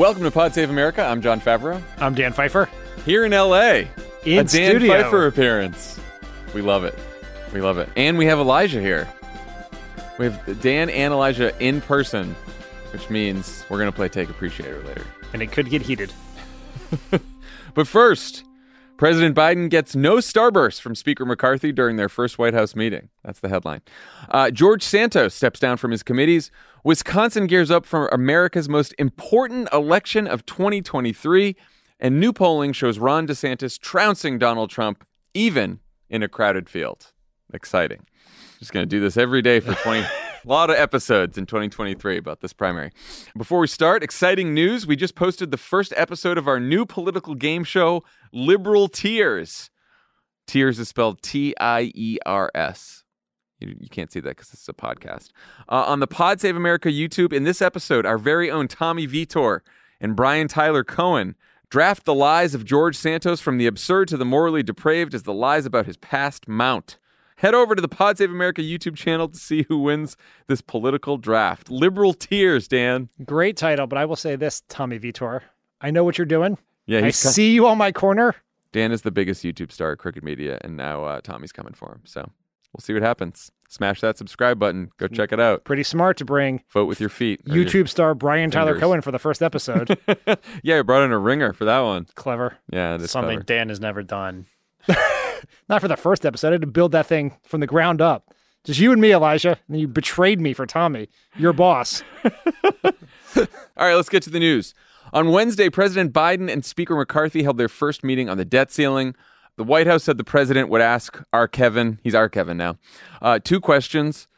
Welcome to Pod Save America. I'm Jon Favreau. I'm Dan Pfeiffer. Here in LA. In a Dan studio. Pfeiffer appearance. We love it. We love it. And we have Elijah here. We have Dan and Elijah in person, which means we're going to play Take Appreciator later. And it could get heated. But first, President Biden gets no starburst from Speaker McCarthy during their first White House meeting. That's the headline. Uh, George Santos steps down from his committees. Wisconsin gears up for America's most important election of 2023. And new polling shows Ron DeSantis trouncing Donald Trump, even in a crowded field. Exciting. Just going to do this every day for 20. A lot of episodes in 2023 about this primary. Before we start, exciting news. We just posted the first episode of our new political game show, Liberal Tears. Tears is spelled T I E R S. You, can't see that because this is a podcast. Uh, on the Pod Save America YouTube, in this episode, our very own Tommy Vietor and Brian Tyler Cohen draft the lies of George Santos from the absurd to the morally depraved as the lies about his past mount. Head over to the Pod Save America YouTube channel to see who wins this political draft. Liberal Tears, Dan. Great title, but I will say this, Tommy Vietor. I know what you're doing. Yeah, I co- see you on my corner. Dan is the biggest YouTube star at Crooked Media, and now uh, Tommy's coming for him. So we'll see what happens. Smash that subscribe button. Go check it out. Pretty smart to bring Vote with your feet. or your- YouTube star Brian Tyler Cohen for the first episode. yeah, I brought in a ringer for that one. Clever. Yeah, this Something clever. Dan has never done. Not for the first episode. I had to build that thing from the ground up. Just you and me, Elijah. And you betrayed me for Tommy, your boss. All right, let's get to the news. On Wednesday, President Biden and Speaker McCarthy held their first meeting on the debt ceiling. The White House said the president would ask our Kevin, he's our Kevin now, uh, two questions.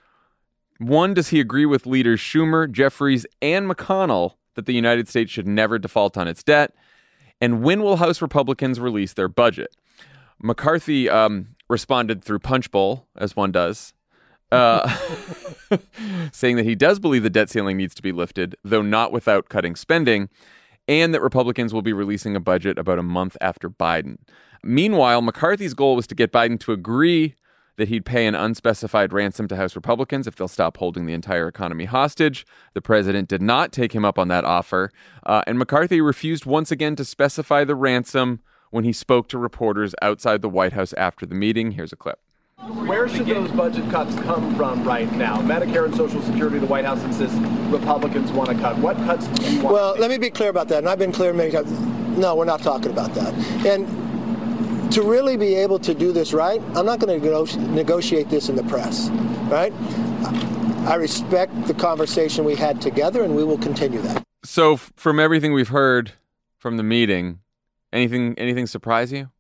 One, does he agree with leaders Schumer, Jeffries, and McConnell that the United States should never default on its debt? And when will House Republicans release their budget? McCarthy um, responded through Punchbowl, as one does, uh, saying that he does believe the debt ceiling needs to be lifted, though not without cutting spending, and that Republicans will be releasing a budget about a month after Biden. Meanwhile, McCarthy's goal was to get Biden to agree that he'd pay an unspecified ransom to House Republicans if they'll stop holding the entire economy hostage. The president did not take him up on that offer, uh, and McCarthy refused once again to specify the ransom when he spoke to reporters outside the White House after the meeting. Here's a clip. Where should those budget cuts come from right now? Medicare and Social Security, the White House insists Republicans want to cut. What cuts do you want? Well, to let me be clear about that, and I've been clear many times. No, we're not talking about that. And to really be able to do this right, I'm not going to negotiate this in the press, right? I respect the conversation we had together, and we will continue that. So, from everything we've heard from the meeting, anything anything surprise you?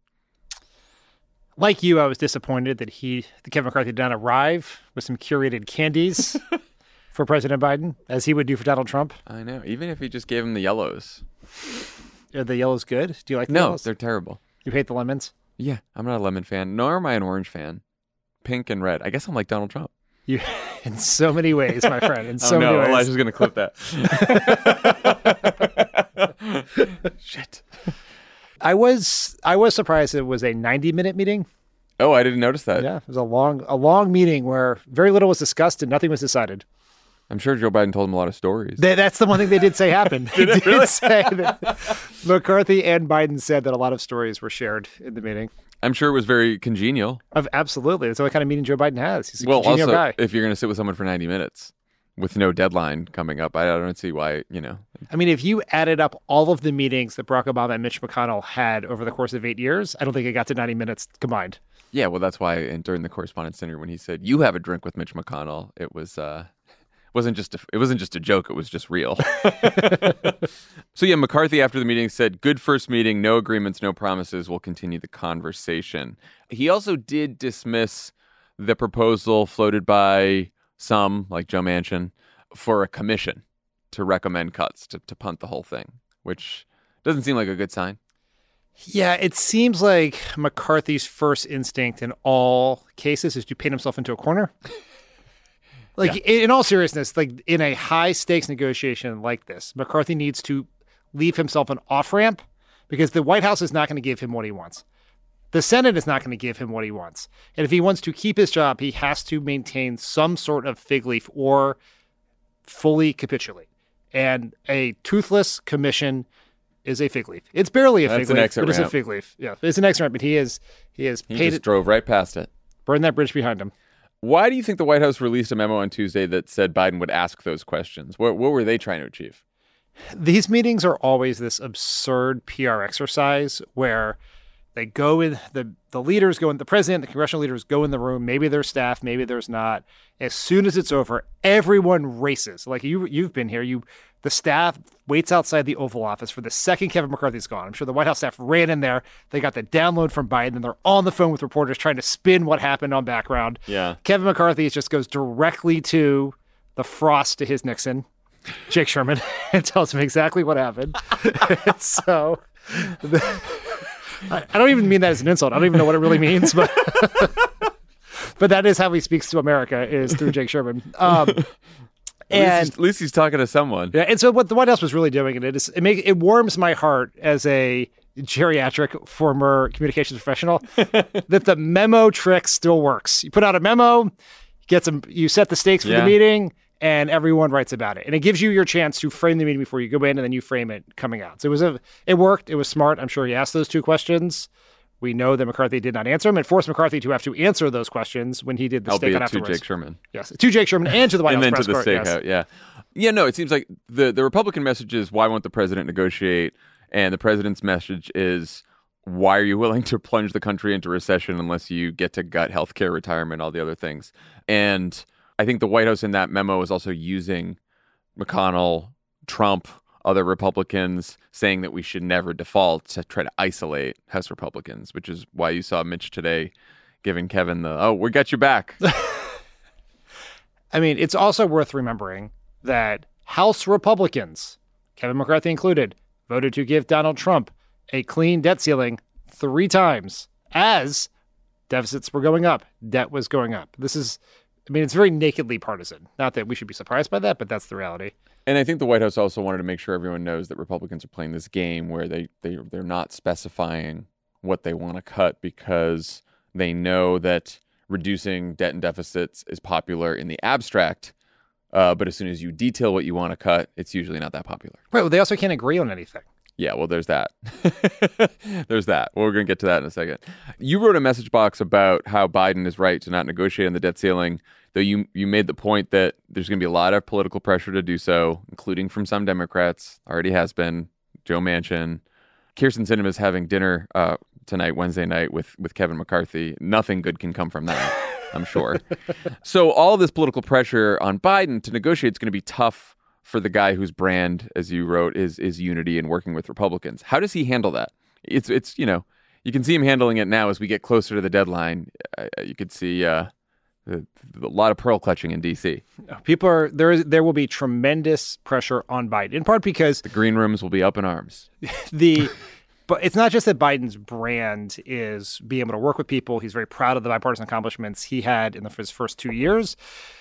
Like you, I was disappointed that he, that Kevin McCarthy, did not arrive with some curated candies for President Biden, as he would do for Donald Trump. I know. Even if he just gave him the yellows. Are the yellows good? Do you like the No, yellows? they're terrible. You hate the lemons? Yeah, I'm not a lemon fan, nor am I an orange fan. Pink and red. I guess I'm like Donald Trump. You, in so many ways, my friend. In so oh many no, ways. Elijah's gonna clip that. Shit. I was I was surprised it was a 90 minute meeting. Oh, I didn't notice that. Yeah, it was a long a long meeting where very little was discussed and nothing was decided. I'm sure Joe Biden told him a lot of stories. They, that's the one thing they did say happened. They did, say that McCarthy and Biden said that a lot of stories were shared in the meeting. I'm sure it was very congenial. Of absolutely, it's the only kind of meeting Joe Biden has. He's a Well, congenial also, guy. if you're going to sit with someone for 90 minutes with no deadline coming up, I don't see why, you know. I mean, if you added up all of the meetings that Barack Obama and Mitch McConnell had over the course of eight years, I don't think it got to 90 minutes combined. Yeah, well, that's why in, during the correspondence dinner when he said you have a drink with Mitch McConnell, it was uh, wasn't just a, it wasn't just a joke; it was just real. so yeah, McCarthy after the meeting said, "Good first meeting, no agreements, no promises. We'll continue the conversation." He also did dismiss the proposal floated by some, like Joe Manchin, for a commission to recommend cuts to, to punt the whole thing, which doesn't seem like a good sign. Yeah, it seems like McCarthy's first instinct in all cases is to paint himself into a corner. Like yeah. in all seriousness, like in a high stakes negotiation like this, McCarthy needs to leave himself an off ramp because the White House is not going to give him what he wants. The Senate is not going to give him what he wants. And if he wants to keep his job, he has to maintain some sort of fig leaf or fully capitulate. And a toothless commission is a fig leaf. It's barely a That's fig leaf, it's a fig leaf. Yeah, it's an exit ramp, but he is he is he just drove right past it. Burn that bridge behind him. Why do you think the White House released a memo on Tuesday that said Biden would ask those questions? What what were they trying to achieve? These meetings are always this absurd PR exercise where they go in the the leaders go in the president, the congressional leaders go in the room. Maybe there's staff, maybe there's not. As soon as it's over, everyone races. Like you you've been here. You the staff waits outside the Oval Office for the second Kevin McCarthy's gone. I'm sure the White House staff ran in there. They got the download from Biden, and they're on the phone with reporters trying to spin what happened on background. Yeah. Kevin McCarthy just goes directly to the frost to his Nixon, Jake Sherman, and tells him exactly what happened. so. The, I, I don't even mean that as an insult. I don't even know what it really means, but but that is how he speaks to America is through Jake Sherman. Um, and at least, at least, he's talking to someone. Yeah, and so what the White House was really doing, and it is it make it warms my heart as a geriatric former communications professional that the memo trick still works. You put out a memo, get some, you set the stakes for yeah. the meeting, and everyone writes about it. And it gives you your chance to frame the meeting before you go in, and then you frame it coming out. So it was a, it worked. It was smart. I'm sure he asked those two questions. We know that McCarthy did not answer them. It forced McCarthy to have to answer those questions when he did the stakeout afterwards. to Jake Sherman. Yes, to Jake Sherman and to the White and House then to the court, stakeout. Yes. Yeah, yeah. No, it seems like the the Republican message is why won't the president negotiate, and the president's message is why are you willing to plunge the country into recession unless you get to gut health care, retirement, all the other things? And I think the White House in that memo is also using McConnell, Trump, other Republicans saying that we should never default to try to isolate House Republicans, which is why you saw Mitch today giving Kevin the, oh, we got you back. I mean, it's also worth remembering that House Republicans, Kevin McCarthy included, voted to give Donald Trump a clean debt ceiling three times as deficits were going up, debt was going up. This is, I mean, it's very nakedly partisan. Not that we should be surprised by that, but that's the reality. And I think the White House also wanted to make sure everyone knows that Republicans are playing this game where they, they they're not specifying what they want to cut because they know that reducing debt and deficits is popular in the abstract. Uh, but as soon as you detail what you want to cut, it's usually not that popular. Right. Well, they also can't agree on anything. Yeah, well, there's that. there's that. Well, we're going to get to that in a second. You wrote a message box about how Biden is right to not negotiate on the debt ceiling, though you you made the point that there's going to be a lot of political pressure to do so, including from some Democrats. Already has been. Joe Manchin, Kyrsten Sinema is having dinner uh, tonight, Wednesday night, with with Kevin McCarthy. Nothing good can come from that, I'm sure. so all this political pressure on Biden to negotiate is going to be tough for the guy whose brand, as you wrote, is is unity and working with Republicans. How does he handle that? It's it's you know you can see him handling it now as we get closer to the deadline. Uh, you could see uh, a, a lot of pearl clutching in D.C. People are there. Is there will be tremendous pressure on Biden, in part because the green rooms will be up in arms. the but it's not just that Biden's brand is being able to work with people. He's very proud of the bipartisan accomplishments he had in the, his first two years,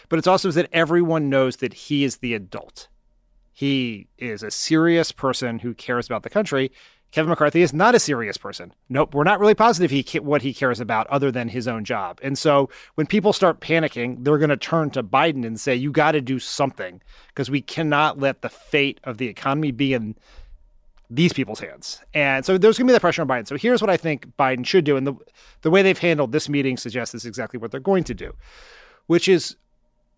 but it's also that everyone knows that he is the adult. He is a serious person who cares about the country. Kevin McCarthy is not a serious person. Nope, we're not really positive he what he cares about other than his own job. And so when people start panicking, they're going to turn to Biden and say, "You got to do something because we cannot let the fate of the economy be in these people's hands." And so there's going to be that pressure on Biden. So here's what I think Biden should do, and the the way they've handled this meeting suggests is exactly what they're going to do, which is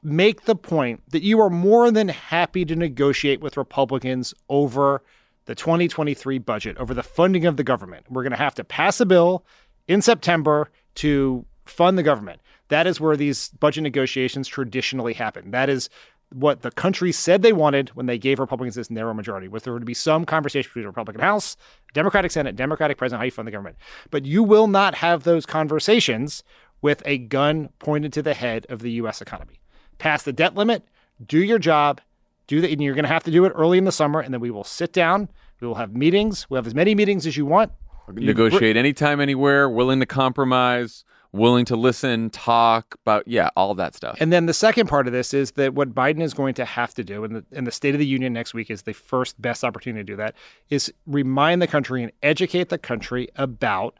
make the point that you are more than happy to negotiate with Republicans over the 2023 budget, over the funding of the government. We're going to have to pass a bill in September to fund the government. That is where these budget negotiations traditionally happen. That is what the country said they wanted when they gave Republicans this narrow majority, was there to be some conversation between the Republican House, Democratic Senate, Democratic President, how you fund the government. But you will not have those conversations with a gun pointed to the head of the U.S. economy. Pass the debt limit, do your job, do that, and you're going to have to do it early in the summer, and then we will sit down, we will have meetings, we'll have as many meetings as you want. Negotiate anytime, anywhere, willing to compromise willing to listen, talk about, yeah, all that stuff. And then the second part of this is that what Biden is going to have to do, and the, and the State of the Union next week is the first best opportunity to do that, is remind the country and educate the country about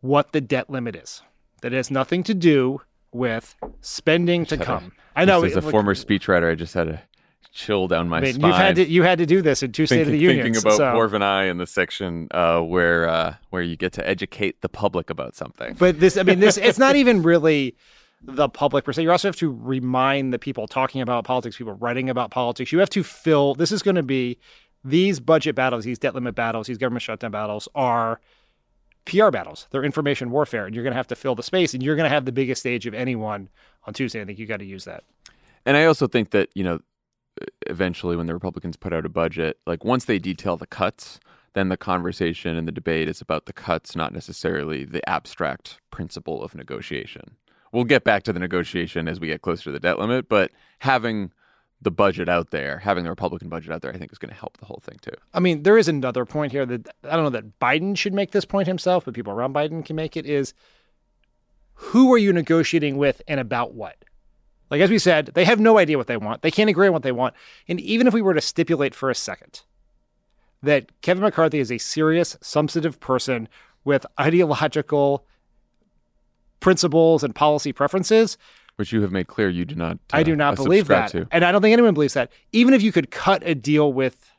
what the debt limit is. That has nothing to do with spending to come. A, I know. As a former speechwriter, I just had a chill down my I mean, spine. You've had to you had to do this in two thinking, State of the Union. Thinking about so. Porv and I in the section uh, where uh, where you get to educate the public about something. But this, I mean, this it's not even really the public per se. You also have to remind the people talking about politics, people writing about politics. You have to fill. This is going to be these budget battles, these debt limit battles, these government shutdown battles are. PR battles. They're information warfare, and you're going to have to fill the space, and you're going to have the biggest stage of anyone on Tuesday. I think you got to use that. And I also think that you know eventually when the Republicans put out a budget, like once they detail the cuts, then the conversation and the debate is about the cuts, not necessarily the abstract principle of negotiation. We'll get back to the negotiation as we get closer to the debt limit, but having the budget out there, having the Republican budget out there, I think is going to help the whole thing too. I mean, there is another point here that I don't know that Biden should make this point himself, but people around Biden can make it is who are you negotiating with and about what? Like, as we said, they have no idea what they want. They can't agree on what they want. And even if we were to stipulate for a second that Kevin McCarthy is a serious, substantive person with ideological principles and policy preferences, which you have made clear you do not. Uh, I do not uh, believe that, to. and I don't think anyone believes that. Even if you could cut a deal with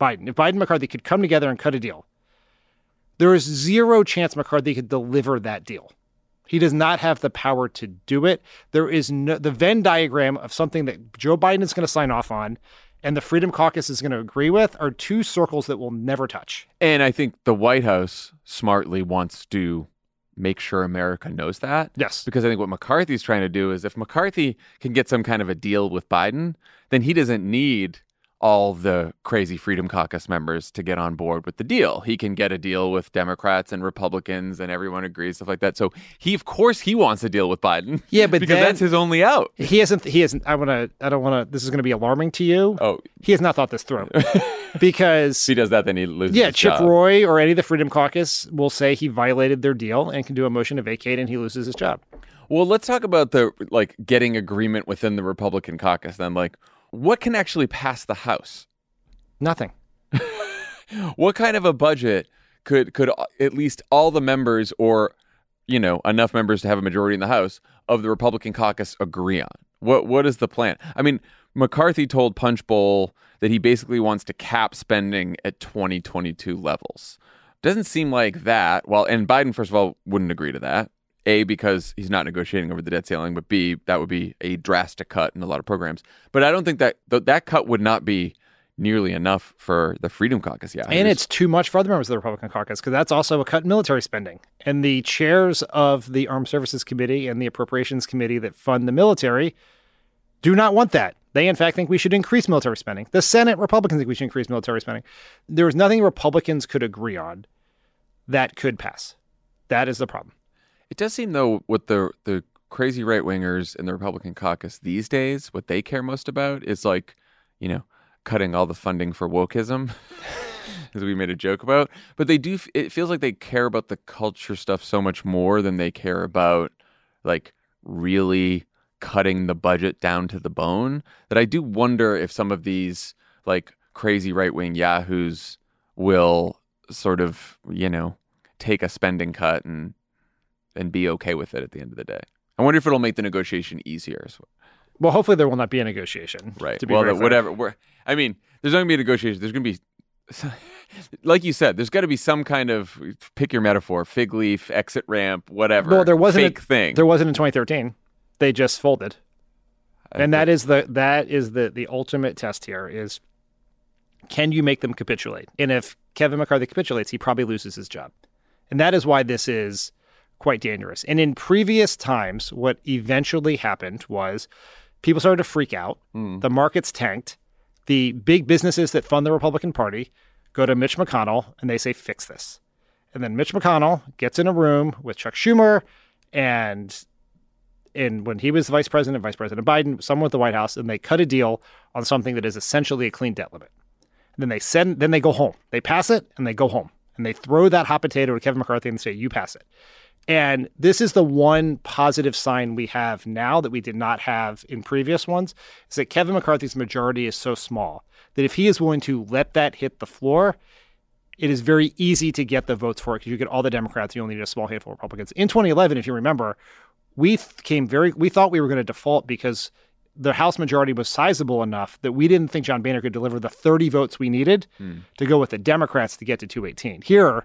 Biden, if Biden and McCarthy could come together and cut a deal, there is zero chance McCarthy could deliver that deal. He does not have the power to do it. There is no the Venn diagram of something that Joe Biden is going to sign off on and the Freedom Caucus is going to agree with are two circles that will never touch. And I think the White House smartly wants to make sure America knows that. Yes. Because I think what McCarthy's trying to do is if McCarthy can get some kind of a deal with Biden, then he doesn't need all the crazy Freedom Caucus members to get on board with the deal. He can get a deal with Democrats and Republicans, and everyone agrees, stuff like that. So he, of course, he wants a deal with Biden. Yeah, but because that's his only out. He hasn't. He hasn't. I want to. I don't want to. This is going to be alarming to you. Oh, he has not thought this through. because if he does that, then he loses. Yeah, Chip job. Roy or any of the Freedom Caucus will say he violated their deal and can do a motion to vacate, and he loses his job. Well, let's talk about the like getting agreement within the Republican caucus. Then, like, what can actually pass the House? Nothing. what kind of a budget could could at least all the members or you know enough members to have a majority in the House of the Republican caucus agree on? What what is the plan? I mean, McCarthy told Punchbowl that he basically wants to cap spending at 2022 levels. Doesn't seem like that. Well, and Biden first of all wouldn't agree to that. A because he's not negotiating over the debt ceiling, but B that would be a drastic cut in a lot of programs. But I don't think that that cut would not be nearly enough for the Freedom Caucus. Yeah. And it's too much for other members of the Republican caucus because that's also a cut in military spending. And the chairs of the Armed Services Committee and the Appropriations Committee that fund the military do not want that. They, in fact, think we should increase military spending. The Senate Republicans think we should increase military spending. There is nothing Republicans could agree on that could pass. That is the problem. It does seem, though, what the the crazy right wingers in the Republican caucus these days, what they care most about is like, you know, cutting all the funding for wokeism, as we made a joke about. But they do. It feels like they care about the culture stuff so much more than they care about like really cutting the budget down to the bone. That I do wonder if some of these like crazy right wing yahoos will sort of you know take a spending cut and and be okay with it at the end of the day. I wonder if it'll make the negotiation easier. Well, hopefully there will not be a negotiation. Right. to well, whatever. We're, I mean, there's not going to be a negotiation. There's going to be, like you said, there's got to be some kind of pick your metaphor, fig leaf, exit ramp, whatever. Well, there wasn't fake a, thing. There wasn't in 2013. They just folded, I and that is the that is the the ultimate test here is can you make them capitulate? And if Kevin McCarthy capitulates, he probably loses his job, and that is why this is quite dangerous. And in previous times, what eventually happened was people started to freak out. Hmm. The markets tanked. The big businesses that fund the Republican Party go to Mitch McConnell and they say, fix this. And then Mitch McConnell gets in a room with Chuck Schumer and and when he was vice president, Vice President Biden, someone at the White House, and they cut a deal on something that is essentially a clean debt limit. And then they send, then they go home. They pass it and they go home. And they throw that hot potato to Kevin McCarthy and say, "You pass it." And this is the one positive sign we have now that we did not have in previous ones is that Kevin McCarthy's majority is so small that if he is willing to let that hit the floor, it is very easy to get the votes for it because you get all the Democrats. You only need a small handful of Republicans. In 2011, if you remember, we th- came very. We thought we were going to default because the House majority was sizable enough that we didn't think John Boehner could deliver the 30 votes we needed hmm. to go with the Democrats to get to 218. Here,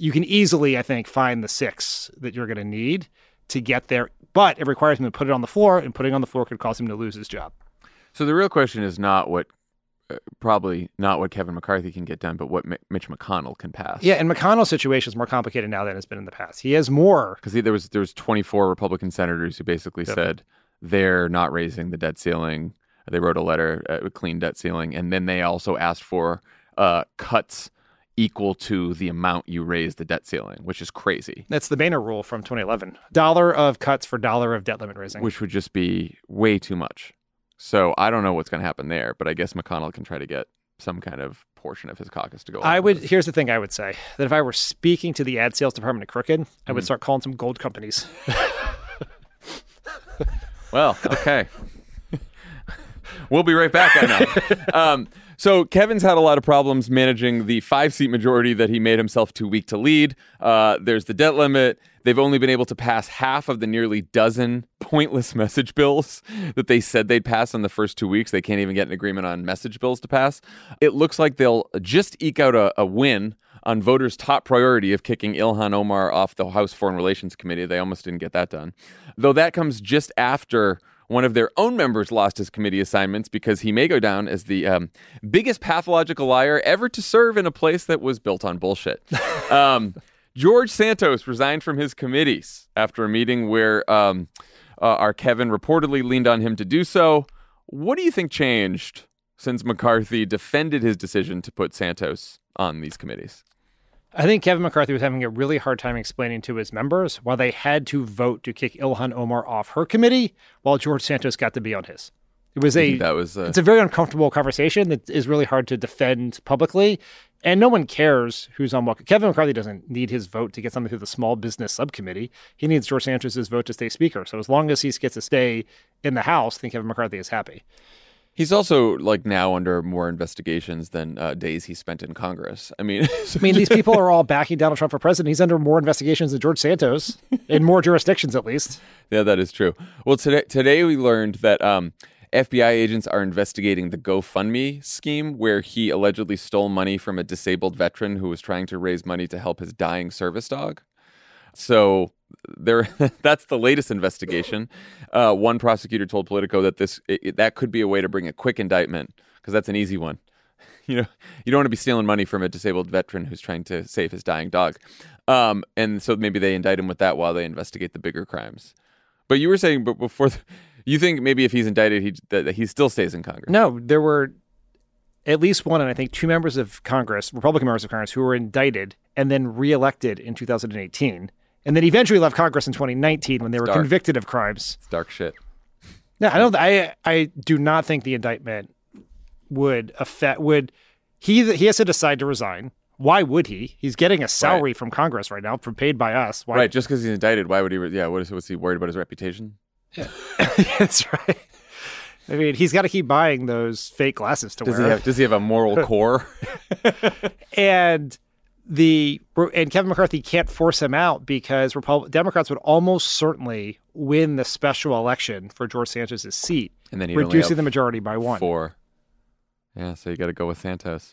you can easily, I think, find the six that you're going to need to get there. But it requires him to put it on the floor, and putting on the floor could cause him to lose his job. So the real question is not what, uh, probably not what Kevin McCarthy can get done, but what Mi- Mitch McConnell can pass. Yeah, and McConnell's situation is more complicated now than it's been in the past. He has more. because there was there was 24 Republican senators who basically Yep. said they're not raising the debt ceiling. They wrote a letter, uh, a clean debt ceiling, and then they also asked for uh, cuts equal to the amount you raise the debt ceiling, which is crazy. That's the Boehner rule from 2011. Dollar of cuts for dollar of debt limit raising. Which would just be way too much. So I don't know what's going to happen there, but I guess McConnell can try to get some kind of portion of his caucus to go. I would. Here's the thing. I would say that if I were speaking to the ad sales department at Crooked, I would start calling some gold companies. Well, okay. we'll be right back. I know. Um, so Kevin's had a lot of problems managing the five-seat majority that he made himself too weak to lead. Uh, there's the debt limit. They've only been able to pass half of the nearly dozen pointless message bills that they said they'd pass in the first two weeks. They can't even get an agreement on message bills to pass. It looks like they'll just eke out a, a win on voters' top priority of kicking Ilhan Omar off the House Foreign Relations Committee. They almost didn't get that done. Though that comes just after one of their own members lost his committee assignments because he may go down as the um, biggest pathological liar ever to serve in a place that was built on bullshit. um, George Santos resigned from his committees after a meeting where um, uh, our Kevin reportedly leaned on him to do so. What do you think changed since McCarthy defended his decision to put Santos on these committees? I think Kevin McCarthy was having a really hard time explaining to his members why they had to vote to kick Ilhan Omar off her committee while George Santos got to be on his. It was a That was uh, it's a very uncomfortable conversation that is really hard to defend publicly. And no one cares who's on what. Kevin McCarthy doesn't need his vote to get something through the small business subcommittee. He needs George Santos's vote to stay speaker. So as long as he gets to stay in the House, I think Kevin McCarthy is happy. He's also like now under more investigations than uh, days he spent in Congress. I mean, I mean, these people are all backing Donald Trump for president. He's under more investigations than George Santos, in more jurisdictions at least. yeah, that is true. Well, today today we learned that um, FBI agents are investigating the GoFundMe scheme where he allegedly stole money from a disabled veteran who was trying to raise money to help his dying service dog. So there, that's the latest investigation. Uh, one prosecutor told Politico that this it, that could be a way to bring a quick indictment because that's an easy one. You know, you don't want to be stealing money from a disabled veteran who's trying to save his dying dog. Um, and so maybe they indict him with that while they investigate the bigger crimes. But you were saying, but before, the, you think maybe if he's indicted, he that he still stays in Congress. No, there were at least one, and I think two members of Congress, Republican members of Congress, who were indicted and then reelected in 2018, and then eventually left Congress in 2019 when they were dark. convicted of crimes. It's dark shit. No, I don't. I I do not think the indictment would affect. Would he? He has to decide to resign. Why would he? He's getting a salary from Congress right now, from paid by us. Why? Right, just because he's indicted, why would he? Re- yeah, what is was he worried about his reputation? That's right. I mean, he's got to keep buying those fake glasses to Does wear. he have? Does he have a moral core? and the and Kevin McCarthy can't force him out because Repub- Democrats would almost certainly win the special election for George Santos' seat, And then reducing the majority by one. Four. Yeah, so you got to go with Santos.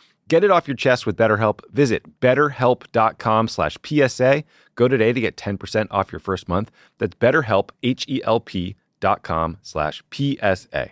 Get it off your chest with BetterHelp. Visit betterhelp.com slash PSA. Go today to get 10% off your first month. That's betterhelp, H-E-L-P dot com slash PSA.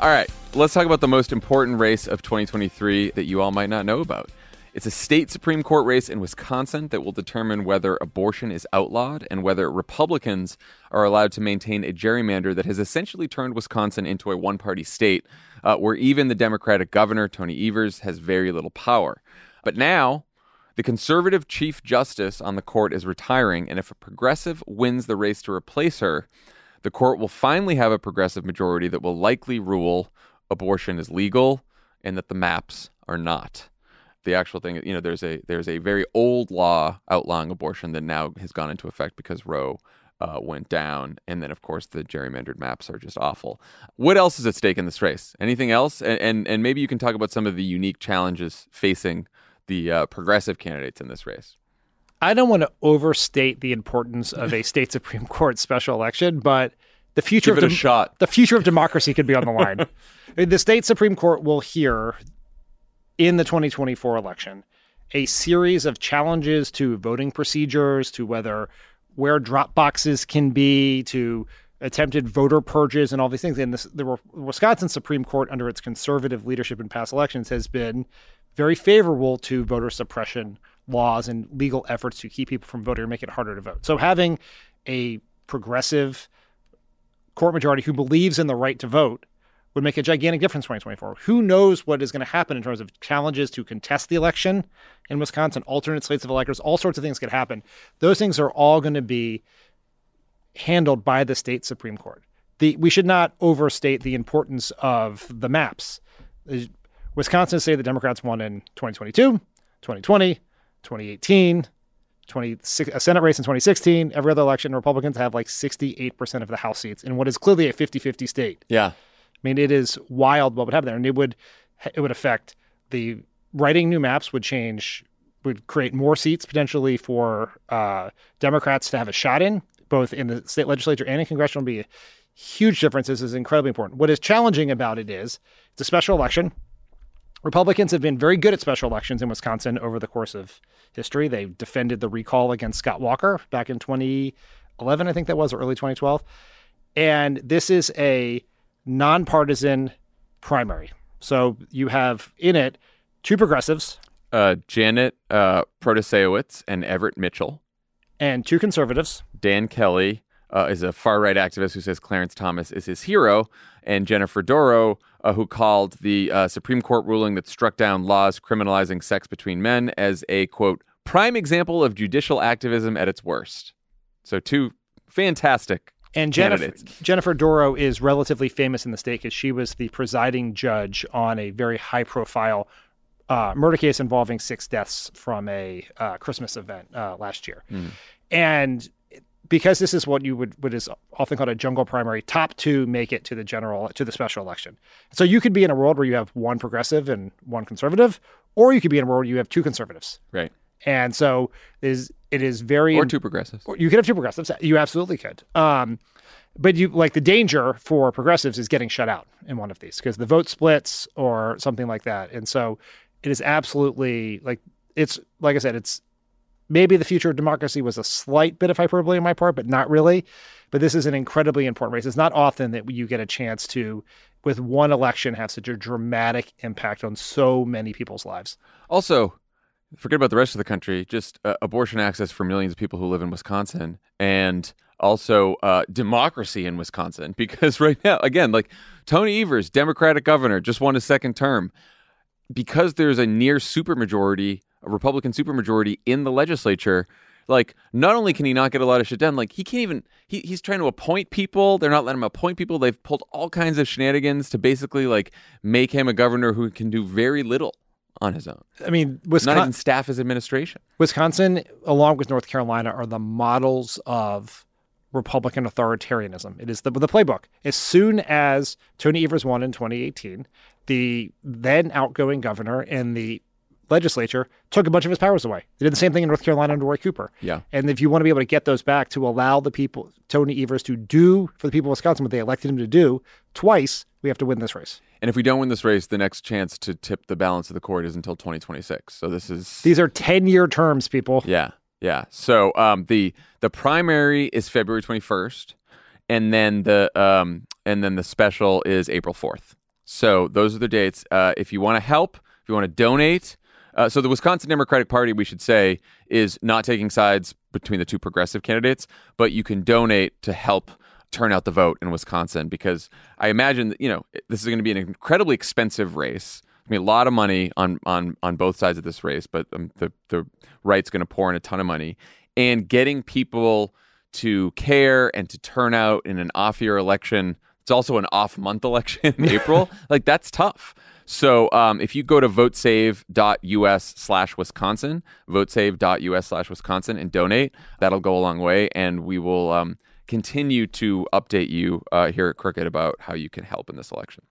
All right, let's talk about the most important race of 2023 that you all might not know about. It's a state Supreme Court race in Wisconsin that will determine whether abortion is outlawed and whether Republicans are allowed to maintain a gerrymander that has essentially turned Wisconsin into a one party state, uh, where even the Democratic governor, Tony Evers, has very little power. But now, the conservative chief justice on the court is retiring, and if a progressive wins the race to replace her, the court will finally have a progressive majority that will likely rule abortion is legal and that the maps are not. The actual thing, you know, there's a there's a very old law outlawing abortion that now has gone into effect because Roe uh, went down, and then of course the gerrymandered maps are just awful. What else is at stake in this race? Anything else? And and, and maybe you can talk about some of the unique challenges facing the uh, progressive candidates in this race. I don't want to overstate the importance of a state Supreme Court special election, but the future Give of shot. the future of democracy could be on the line. the state Supreme Court will hear in the 2024 election a series of challenges to voting procedures, to whether where drop boxes can be, to attempted voter purges and all these things. And this, the Wisconsin Supreme Court, under its conservative leadership in past elections, has been very favorable to voter suppression laws and legal efforts to keep people from voting or make it harder to vote. So having a progressive court majority who believes in the right to vote would make a gigantic difference in 2024. Who knows what is going to happen in terms of challenges to contest the election in Wisconsin, alternate slates of electors, all sorts of things could happen. Those things are all going to be handled by the state Supreme Court. The, we should not overstate the importance of the maps. Wisconsin say the Democrats won in 2022, 2020, 2018, 26, a Senate race in 2016. Every other election, Republicans have like 68% of the House seats in what is clearly a 50 50 state. Yeah. I mean, it is wild what would happen there. And it would, it would affect the writing new maps would change, would create more seats potentially for uh, Democrats to have a shot in, both in the state legislature and in congressional. Would be huge differences is incredibly important. What is challenging about it is it's a special election. Republicans have been very good at special elections in Wisconsin over the course of history. They defended the recall against Scott Walker back in 2011, I think that was, or early 2012. And this is a nonpartisan primary. So you have in it two progressives. Uh, Janet uh, Protasiewicz and Everett Mitchell. And two conservatives. Dan Kelly uh, is a far right activist who says Clarence Thomas is his hero. And Jennifer Dorow, uh, who called the uh, Supreme Court ruling that struck down laws criminalizing sex between men as a quote, prime example of judicial activism at its worst. So, two fantastic and Jennifer, candidates. Jennifer Dorow is relatively famous in the state because she was the presiding judge on a very high profile uh, murder case involving six deaths from a uh, Christmas event uh, last year. Mm. And because this is what you would what is often called a jungle primary, top two make it to the general to the special election. So you could be in a world where you have one progressive and one conservative, or you could be in a world where you have two conservatives. Right. And so it is it is very Or two progressives. or you could have two progressives. You absolutely could. Um, but you like the danger for progressives is getting shut out in one of these because the vote splits or something like that. And so it is absolutely like it's like I said, it's maybe the future of democracy was a slight bit of hyperbole on my part, but not really. But this is an incredibly important race. It's not often that you get a chance to, with one election, have such a dramatic impact on so many people's lives. Also, forget about the rest of the country. Just uh, abortion access for millions of people who live in Wisconsin, and also uh, democracy in Wisconsin. Because right now, again, like Tony Evers, Democratic governor, just won a second term. Because there's a near supermajority, a Republican supermajority in the legislature. Like, not only can he not get a lot of shit done, like he can't even. He, he's trying to appoint people. They're not letting him appoint people. They've pulled all kinds of shenanigans to basically like make him a governor who can do very little on his own. I mean, Not even staff his administration. Wisconsin, along with North Carolina, are the models of Republican authoritarianism. It is the, the playbook. As soon as Tony Evers won in 2018, the then outgoing governor and the legislature took a bunch of his powers away. They did the same thing in North Carolina under Roy Cooper. Yeah. And if you want to be able to get those back to allow the people, Tony Evers, to do for the people of Wisconsin what they elected him to do twice, we have to win this race. And if we don't win this race, the next chance to tip the balance of the court is until 2026. So this is These are 10 year terms, people. yeah, yeah. So um, the the primary is February 21st, and then the um, and then the special is April 4th. So those are the dates. Uh, if you want to help, if you want to donate. Uh, so the Wisconsin Democratic Party, we should say, is not taking sides between the two progressive candidates, but you can donate to help turn out the vote in Wisconsin because I imagine that, you know this is going to be an incredibly expensive race. I mean, a lot of money on on on both sides of this race, but um, the the right's going to pour in a ton of money, and getting people to care and to turn out in an off year election. It's also an off month election in April. Like that's tough. So um, if you go to votesave.us slash Wisconsin, votesave.us slash Wisconsin and donate, that'll go a long way. And we will um, continue to update you uh, here at Crooked about how you can help in this election.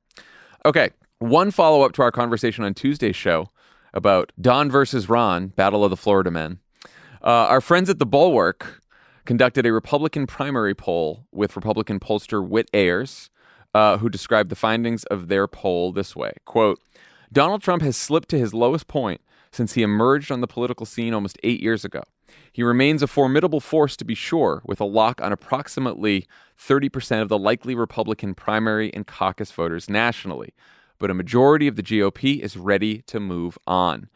Okay, one follow up to our conversation on Tuesday's show about Don versus Ron, Battle of the Florida Men. Uh, our friends at the Bulwark conducted a Republican primary poll with Republican pollster Whit Ayres, uh, who described the findings of their poll this way quote, Donald Trump has slipped to his lowest point since he emerged on the political scene almost eight years ago. He remains a formidable force, to be sure, with a lock on approximately 30% of the likely Republican primary and caucus voters nationally. But a majority of the GOP is ready to move on.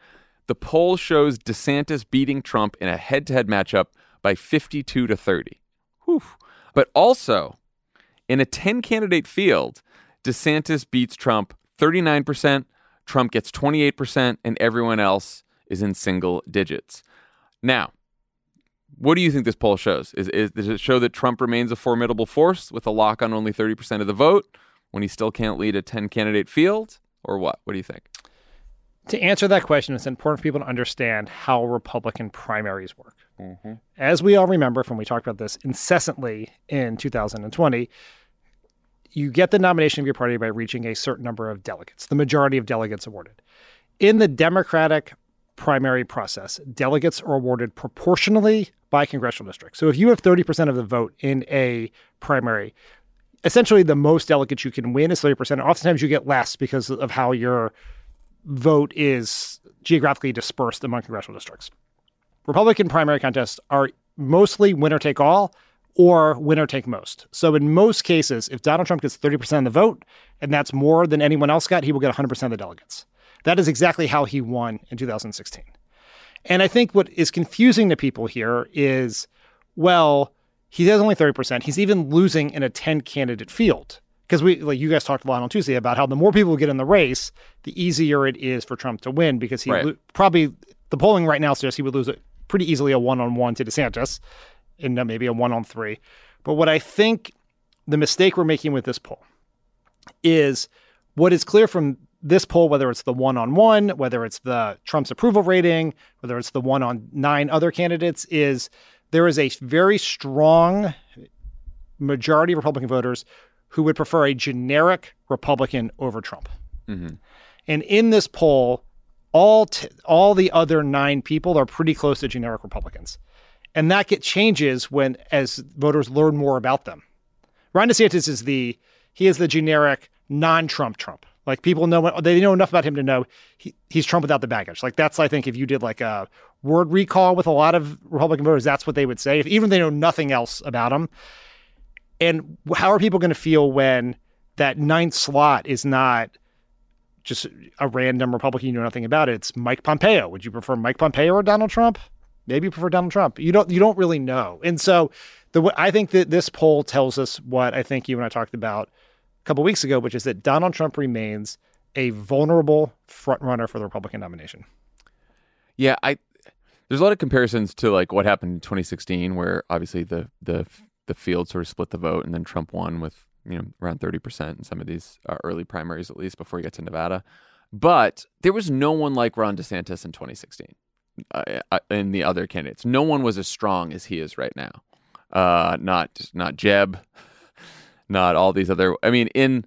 The poll shows DeSantis beating Trump in a head to head matchup by 52 to 30. Whew. But also, in a 10 candidate field, DeSantis beats Trump 39%, Trump gets 28%, and everyone else is in single digits. Now, what do you think this poll shows? Is, is, does it show that Trump remains a formidable force with a lock on only 30% of the vote when he still can't lead a 10 candidate field? Or what? What do you think? To answer that question, it's important for people to understand how Republican primaries work. Mm-hmm. As we all remember from we talked about this incessantly in 2020, you get the nomination of your party by reaching a certain number of delegates, the majority of delegates awarded. In the Democratic primary process, delegates are awarded proportionally by congressional district. So if you have 30% of the vote in a primary, essentially the most delegates you can win is 30%. Oftentimes you get less because of how your vote is geographically dispersed among congressional districts. Republican primary contests are mostly winner take all or winner take most. So in most cases, if Donald Trump gets 30% of the vote and that's more than anyone else got, he will get 100% of the delegates. That is exactly how he won in 2016. And I think what is confusing to people here is well, he has only 30%. He's even losing in a 10 candidate field. Because we like you guys talked a lot on Tuesday about how the more people get in the race, the easier it is for Trump to win because he Right. lo- probably the polling right now suggests he would lose it pretty easily a one on one to DeSantis and uh, maybe a one on three. But what I think the mistake we're making with this poll is what is clear from this poll, whether it's the one on one, whether it's the Trump's approval rating, whether it's the one on nine other candidates, is there is a very strong majority of Republican voters who would prefer a generic Republican over Trump. Mm-hmm. And in this poll, all t- all the other nine people are pretty close to generic Republicans, and that get changes when as voters learn more about them. Ron DeSantis is the he is the generic non-Trump Trump. Like people know they know enough about him to know he, he's Trump without the baggage. Like that's I think if you did like a word recall with a lot of Republican voters, that's what they would say. If, even if they know nothing else about him. And how are people going to feel when that ninth slot is not just a random Republican you know nothing about it? It's Mike Pompeo. Would you prefer Mike Pompeo or Donald Trump? Maybe you prefer Donald Trump. You don't. You don't really know. And so the I think that this poll tells us what I think you and I talked about a couple weeks ago, which is that Donald Trump remains a vulnerable frontrunner for the Republican nomination. Yeah, I there's a lot of comparisons to like what happened in 2016, where obviously the the the field sort of split the vote, and then Trump won with you know around 30 percent in some of these uh, early primaries, at least before he got to Nevada. But there was no one like Ron DeSantis in 2016. Uh, uh, in the other candidates, no one was as strong as he is right now. Uh, not not Jeb, not all these other. I mean, in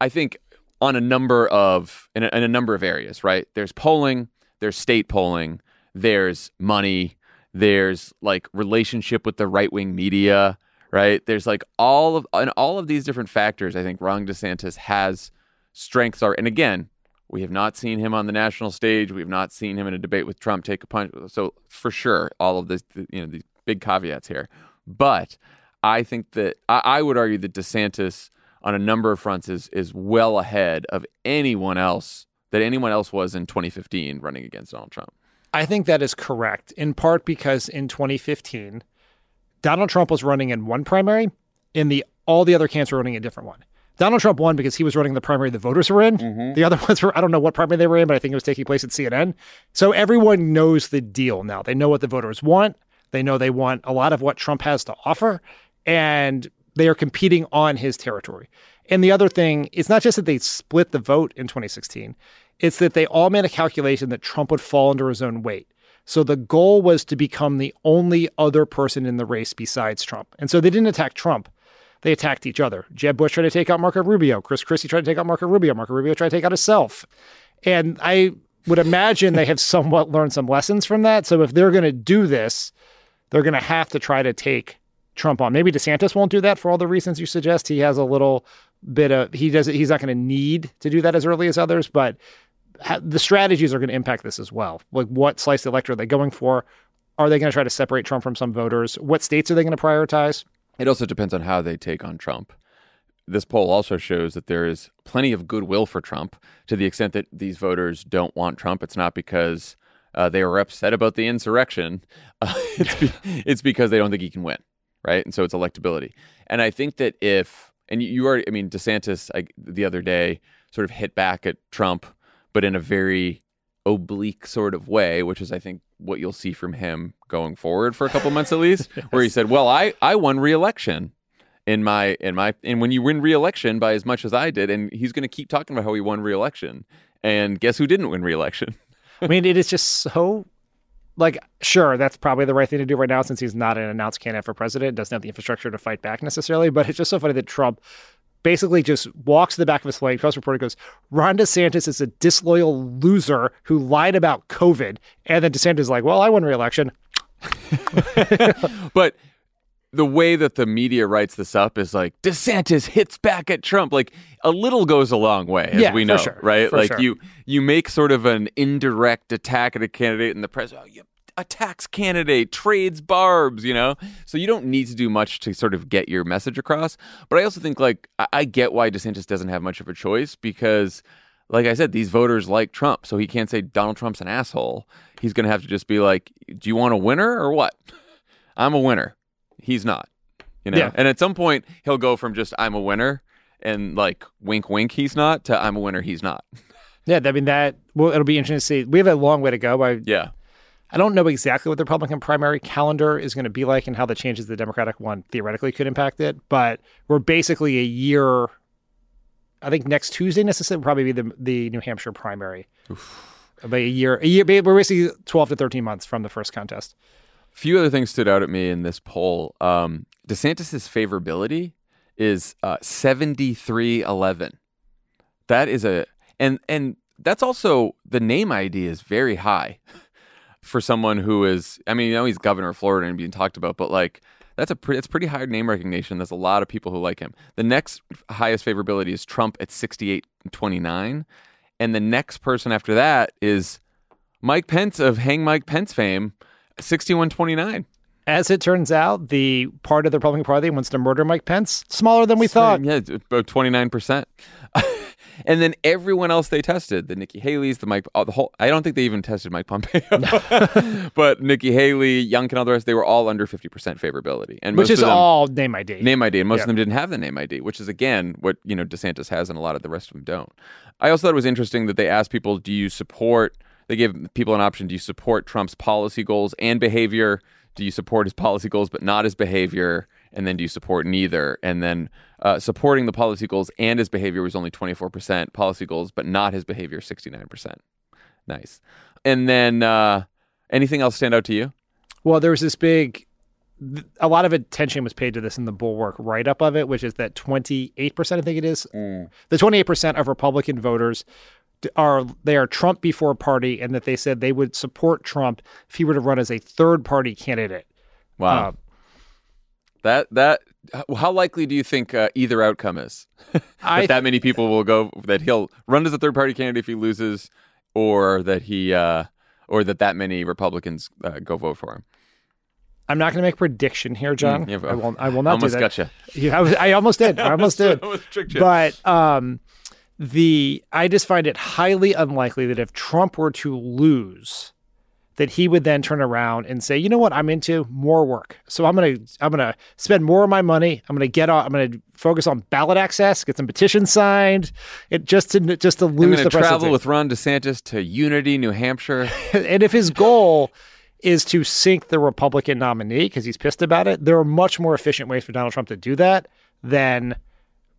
I think on a number of in a, in a number of areas, right? There's polling, there's state polling, there's money, there's like relationship with the right wing media, right? There's like all of and all of these different factors. I think Ron DeSantis has strengths are, and again, we have not seen him on the national stage. We have not seen him in a debate with Trump take a punch. So for sure, all of this, you know, these big caveats here. But I think that I, I would argue that DeSantis on a number of fronts is is well ahead of anyone else that anyone else was in 2015 running against Donald Trump. I think that is correct, in part because in 2015, Donald Trump was running in one primary, and the all the other candidates were running a different one. Donald Trump won because he was running the primary the voters were in. Mm-hmm. The other ones were, I don't know what primary they were in, but I think it was taking place at CNN. So everyone knows the deal now. They know what the voters want. They know they want a lot of what Trump has to offer, and they are competing on his territory. And the other thing, it's not just that they split the vote in 2016, it's that they all made a calculation that Trump would fall under his own weight. So the goal was to become the only other person in the race besides Trump. And so they didn't attack Trump. They attacked each other. Jeb Bush tried to take out Marco Rubio. Chris Christie tried to take out Marco Rubio. Marco Rubio tried to take out himself. And I would imagine they have somewhat learned some lessons from that. So if they're going to do this, they're going to have to try to take Trump on. Maybe DeSantis won't do that for all the reasons you suggest. He has a little bit of he does he's not going to need to do that as early as others, but the strategies are going to impact this as well. Like what slice of the electorate are they going for? Are they going to try to separate Trump from some voters? What states are they going to prioritize? It also depends on how they take on Trump. This poll also shows that there is plenty of goodwill for Trump to the extent that these voters don't want Trump. It's not because uh, they were upset about the insurrection. Uh, it's, be- it's because they don't think he can win, right? And so it's electability. And I think that if, and you already, I mean, DeSantis I, the other day sort of hit back at Trump, but in a very oblique sort of way, which is, I think, what you'll see from him going forward for a couple months at least, yes. where he said, "Well, I I won re-election in my in my and when you win re-election by as much as I did, and he's going to keep talking about how he won re-election, and guess who didn't win re-election? I mean, it is just so like sure that's probably the right thing to do right now since he's not an announced candidate for president doesn't have the infrastructure to fight back necessarily but it's just so funny that trump basically just walks to the back of his plane press reporter goes ron desantis is a disloyal loser who lied about covid and then desantis is like well i won re-election but the way that the media writes this up is like DeSantis hits back at Trump. Like a little goes a long way, as yeah, we know, sure. right? For like sure. you you make sort of an indirect attack at a candidate, and the press oh, you attacks candidate, trades barbs, you know. So you don't need to do much to sort of get your message across. But I also think like I, I get why DeSantis doesn't have much of a choice because. Like I said, these voters like Trump, so he can't say Donald Trump's an asshole. He's going to have to just be like, "Do you want a winner or what?" I'm a winner. He's not. You know? Yeah. And at some point he'll go from just I'm a winner and like wink wink he's not to I'm a winner he's not. Yeah, I mean that well it'll be interesting to see. We have a long way to go. I Yeah. I don't know exactly what the Republican primary calendar is going to be like and how the changes the Democratic one theoretically could impact it, but we're basically a year I think next Tuesday necessarily will probably be the the New Hampshire primary. About a year, a year. We're basically twelve to thirteen months from the first contest. A few other things stood out at me in this poll. Um, DeSantis's favorability is uh, 73-11. That is a and and that's also the name ID is very high for someone who is. I mean, you know, he's governor of Florida and being talked about, but like that's a pretty, it's pretty high name recognition. There's a lot of people who like him. The next highest favorability is Trump at 68 29, and the next person after that is Mike Pence of Hang Mike Pence fame, 61 29. As it turns out, the part of the Republican Party wants to murder Mike Pence smaller than we thought. Yeah, about 29%. And then everyone else they tested, the Nikki Haley's, the Mike, the whole, I don't think they even tested Mike Pompeo, but Nikki Haley, Youngkin, all the rest, they were all under 50% favorability. And Which is them, all name ID. name ID, and most Yeah. of them didn't have the name ID, which is again what you know DeSantis has, and a lot of the rest of them don't. I also thought it was interesting that they asked people, "Do you support?" They gave people an option: Do you support Trump's policy goals and behavior? Do you support his policy goals but not his behavior? And then do you support neither? And then uh, supporting the policy goals and his behavior was only twenty four percent. Policy goals but not his behavior sixty nine percent. Nice. And then uh, anything else stand out to you? Well, there was this big, a lot of attention was paid to this in the Bulwark write up of it, which is that 28%, I think it is, the 28% of Republican voters are they are Trump before party, and that they said they would support Trump if he were to run as a third party candidate. Wow. Uh, That that how likely do you think uh, either outcome is? that I that many people will go that he'll run as a third party candidate if he loses, or that he uh, or that that many Republicans uh, go vote for him. I'm not going to make a prediction here, Jon. Mm, I will. I will not almost do that. gotcha. Yeah, I, was, I almost did. I almost did. Almost. But um, the I just find it highly unlikely that if Trump were to lose, that he would then turn around and say, you know what, I'm into more work. So I'm gonna I'm gonna spend more of my money. I'm gonna get on. I'm gonna focus on ballot access, get some petitions signed, it just to just to lose. I'm lose going the to travel with Ron DeSantis to Unity, New Hampshire. and if his goal is to sink the Republican nominee because he's pissed about it, there are much more efficient ways for Donald Trump to do that than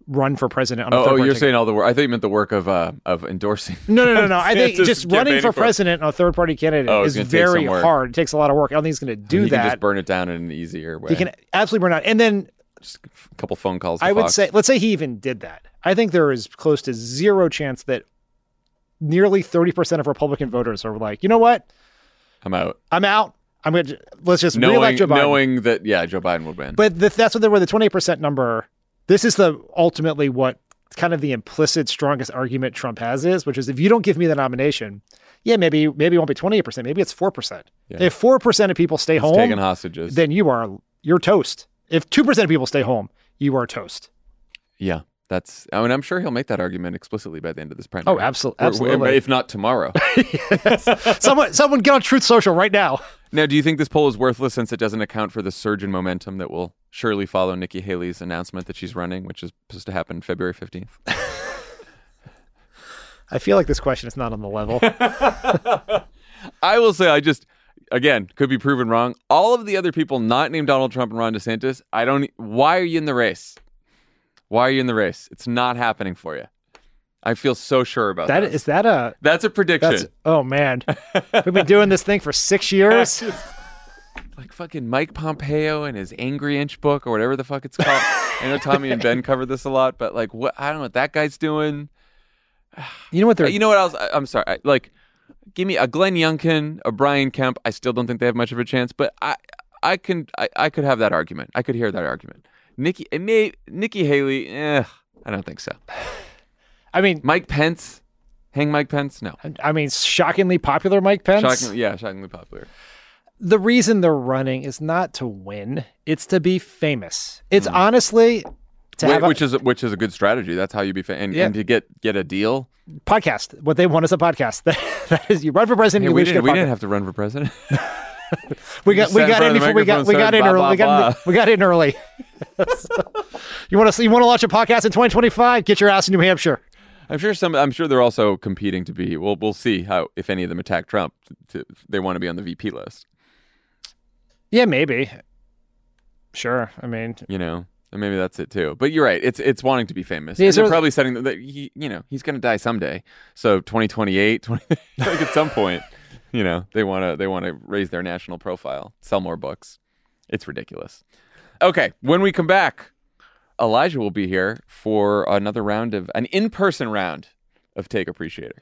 run for president. On a Oh, oh you're saying all the work. I thought you meant the work of uh, of endorsing. No, no, no, no. I think just running campaigning for president on a third party candidate Oh, is very hard. It takes a lot of work. I don't think he's going to do he that. can just burn it down in an easier way. he can absolutely burn out. And then just a couple phone calls. I would Fox. say, let's say he even did that. I think there is close to zero chance that nearly 30% of Republican voters are like, you know what? I'm out. I'm out. I'm going to, let's just Knowing reelect Joe Biden. knowing that yeah, Joe Biden would win. But the, that's what they were the 28% number. This is the ultimately what kind of the implicit strongest argument Trump has is, which is if you don't give me the nomination, yeah, maybe maybe it won't be 28%, maybe it's 4%. Yeah. If 4% of people stay home, taking hostages. then you are you're toast. If 2% of people stay home, you are toast. Yeah, that's. I mean, I'm sure he'll make that argument explicitly by the end of this primary. Oh, absol- Or- or- absolutely. If not tomorrow. someone someone get on Truth Social right now. now, do you think this poll is worthless since it doesn't account for the surge in momentum that will surely follow Nikki Haley's announcement that she's running, which is supposed to happen February 15th? I feel like this question is not on the level. I will say, I just. Again, could be proven wrong. All of the other people not named Donald Trump and Ron DeSantis, I don't. Why are you in the race? Why are you in the race? It's not happening for you. I feel so sure about that that. is that a That's a prediction. that's oh man. We've been doing this thing for 6 years. like fucking Mike Pompeo and his Angry Inch book or whatever the fuck it's called. I know Tommy and Ben covered this a lot, but like, what? I don't know what that guy's doing. You know what Uh, they're You know what else? I, I'm sorry. I, like, give me a Glenn Youngkin, a Brian Kemp. I still don't think they have much of a chance, but I, I can, I, I could have that argument. I could hear that argument. Nikki, it may, Nikki Haley. Eh, I don't think so. I mean Mike Pence, hang Mike Pence. No, I mean shockingly popular Mike Pence. shockingly, yeah, shockingly popular. The reason they're running is not to win; it's to be famous. It's Hmm. honestly to Wh- have a which is which is a good strategy. That's how you be famous, and, Yeah. and to get get a deal. podcast. What they want is a podcast. that is, you run for president. Hey, you we didn't, we podcast. didn't have to run for president. we got we in got in before we got we got in early. We got we got in early. you want to you want to launch a podcast in 2025? Get your ass in New Hampshire. I'm sure some. I'm sure they're also competing to be. Well, we'll see how if any of them attack Trump. To, they want to be on the VP list. Yeah, maybe. Sure. I mean, You know, and maybe that's it too. But you're right. It's it's wanting to be famous. Yeah, they're probably setting that he, you know, he's going to die someday. So 2028, 20, like at some point. you know, they want to they want to raise their national profile, sell more books. It's ridiculous. Okay, when we come back, Elijah will be here for another round of an in-person round of Take Appreciator.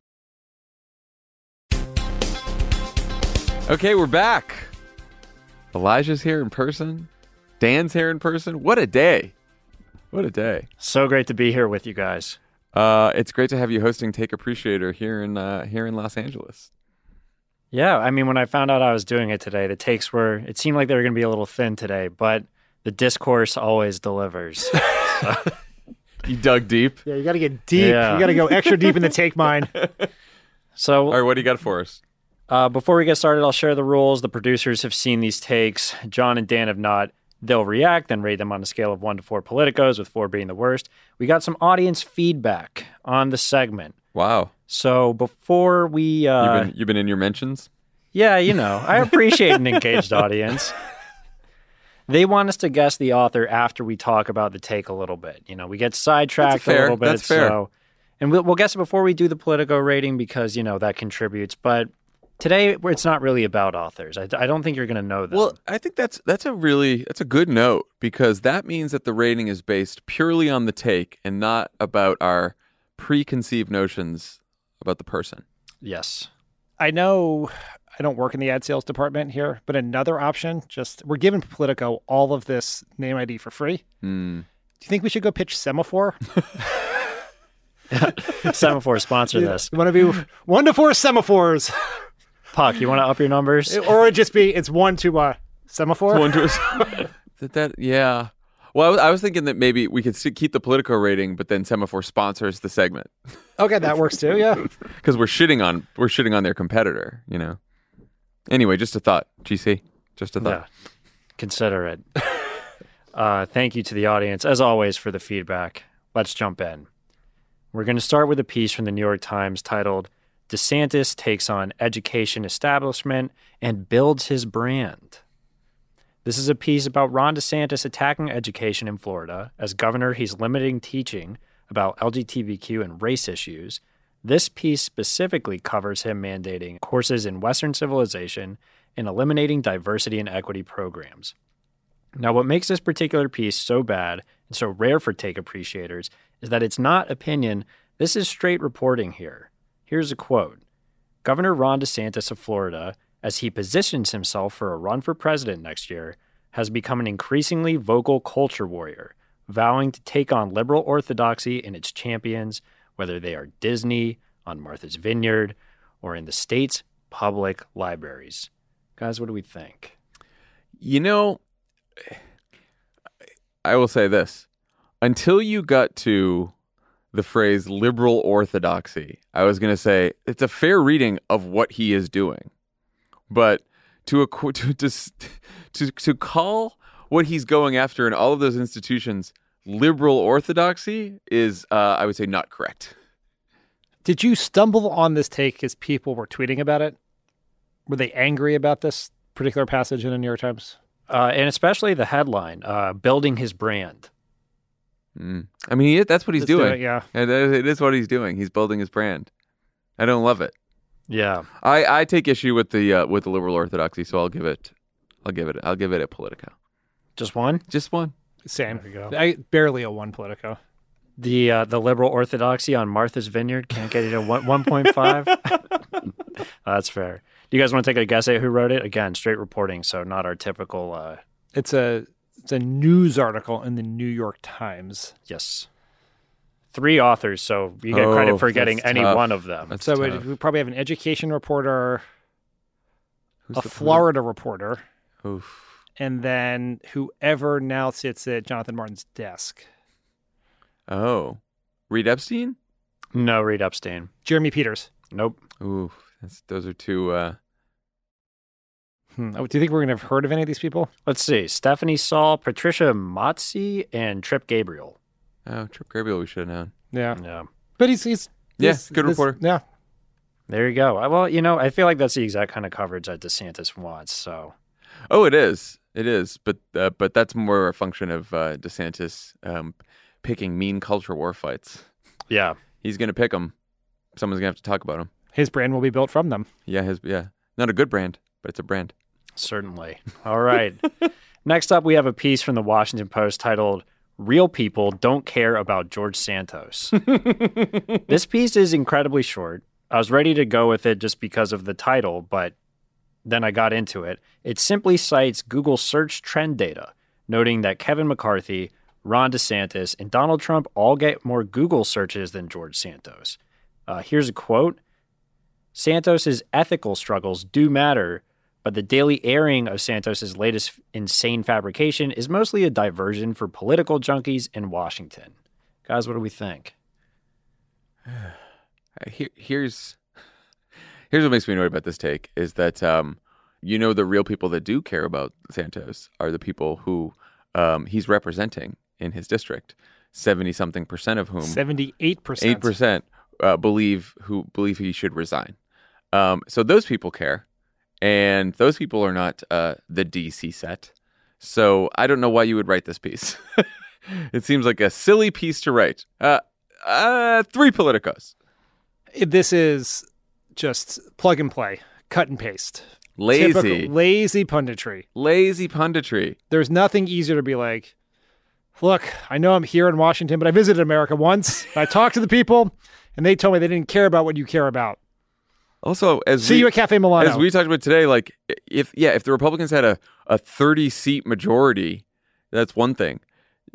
Okay, we're back. Elijah's here in person. Dan's here in person. What a day. What a day. So great to be here with you guys. Uh, it's great to have you hosting Take Appreciator here in uh, here in Los Angeles. Yeah, I mean, when I found out I was doing it today, the takes were, it seemed like they were going to be a little thin today, but the discourse always delivers. So, You dug deep. yeah, you got to get deep. You got to go extra deep in the take mine. So, All right, what do you got for us? Uh, before we get started, I'll share the rules. The producers have seen these takes. Jon and Dan have not. They'll react, then rate them on a scale of one to four politicos, with four being the worst. We got some audience feedback on the segment. Wow. So before we, uh, You've been you've been in your mentions. yeah, you know, I appreciate an engaged audience. They want us to guess the author after we talk about the take a little bit. You know, we get sidetracked fair. a little bit. That's fair. So, and we'll, we'll guess it before we do the Politico rating because you know that contributes. But today, it's not really about authors. I, I don't think you're going to know them. Well, I think that's that's a really that's a good note because that means that the rating is based purely on the take and not about our preconceived notions about the person. yes. I know I don't work in the ad sales department here, but another option, just we're giving Politico all of this name ID for free. Hmm. Do you think we should go pitch Semafor? Semafor sponsor You this. want to be one to four semaphores, Puck, you want to up your numbers? or it just be it's one to uh, semaphore. One to that that yeah. Well, I was, I was thinking that maybe we could st- keep the Politico rating, but then Semafor sponsors the segment Okay, that works too. Yeah. because we're shitting on we're shitting on their competitor. You know. Anyway, just a thought, GC. Just a thought. Yeah. Consider it. uh, thank you to the audience, as always, for the feedback. Let's jump in. We're going to start with a piece from the New York Times titled DeSantis Takes on Education Establishment and Builds His Brand. This is a piece about Ron DeSantis attacking education in Florida. As governor, he's limiting teaching about LGBTQ and race issues. This piece specifically covers him mandating courses in Western civilization and eliminating diversity and equity programs. Now, what makes this particular piece so bad and so rare for take appreciators is that it's not opinion, this is straight reporting here. Here's a quote Governor Ron DeSantis of Florida, as he positions himself for a run for president next year, has become an increasingly vocal culture warrior, vowing to take on liberal orthodoxy and its champions, whether they are Disney, on Martha's Vineyard, or in the state's public libraries. Guys, what do we think? You know, I will say this. Until you got to the phrase liberal orthodoxy, I was going to say it's a fair reading of what he is doing. But to, equ- to, to, to, to call what he's going after in all of those institutions, liberal orthodoxy is, uh, I would say, not correct. Did you stumble on this take as people were tweeting about it? Were they angry about this particular passage in the New York Times? Uh, and especially the headline, uh, "Building His Brand." Mm. I mean, he, that's what he's Let's do doing. it, yeah. It is- it is what he's doing. He's building his brand. I don't love it. Yeah. I, I take issue with the uh, with the liberal orthodoxy, so I'll give it, I'll give it, I'll give it a Politico. Just one? Just one. Same. There you go. I barely a one Politico. The uh, the liberal orthodoxy on Martha's Vineyard can't get it at one one point five. That's fair. Do you guys want to take a guess at who wrote it? Again, straight reporting, so not our typical. Uh, It's a it's a news article in the New York Times. yes, three authors, so you get credit Oh, for getting that's any tough. one of them. That's so we, tough. we probably have an education reporter, Who's a the- Florida reporter, Oof. and then whoever now sits at Jonathan Martin's desk. Oh, Reid Epstein. No, Reid Epstein. Jeremy Peters. Nope. Ooh, that's, those are two. Uh, Hmm. Oh, Do you think we're going to have heard of any of these people? Let's see: Stephanie Saul, Patricia Mazzei, and Trip Gabriel. oh, Trip Gabriel. We should have known. Yeah, Yeah. but he's he's Yeah, good this- reporter. Yeah, There you go. Well, you know, I feel like that's the exact kind of coverage that DeSantis wants. So Oh, it is. It is. But uh, but that's more a function of uh, DeSantis um, picking mean culture war fights. yeah, He's going to pick them. Someone's going to have to talk about him. his brand will be built from them. Yeah, his yeah. Not a good brand, but it's a brand. Certainly. All right. Next up, we have a piece from the Washington Post titled "Real People Don't Care About George Santos." this piece is incredibly short. I was ready to go with it just because of the title, but then I got into it. It simply cites Google search trend data, noting that Kevin McCarthy, Ron DeSantis, and Donald Trump all get more Google searches than George Santos. Uh, here's a quote Santos's ethical struggles do matter, but the daily airing of Santos's latest insane fabrication is mostly a diversion for political junkies in Washington. Guys, what do we think? Here, here's here's what makes me annoyed about this take is that um, you know the real people that do care about Santos are the people who um, he's representing in his district. Seventy something percent of whom Seventy-eight percent. eight percent uh, believe who believe he should resign. Um, so those people care, and those people are not uh, the DC set. So I don't know why you would write this piece. it seems like a silly piece to write. Uh, uh, three politicos. This is just plug and play, cut and paste. Lazy. Typical lazy punditry. Lazy punditry. There's nothing easier to be like, look, I know I'm here in Washington, but I visited America once. I talked to the people, and they told me they didn't care about what you care about. Also, as See we, you at Cafe Milano. As we talked about today, like if yeah, if the Republicans had a a thirty seat majority, that's one thing.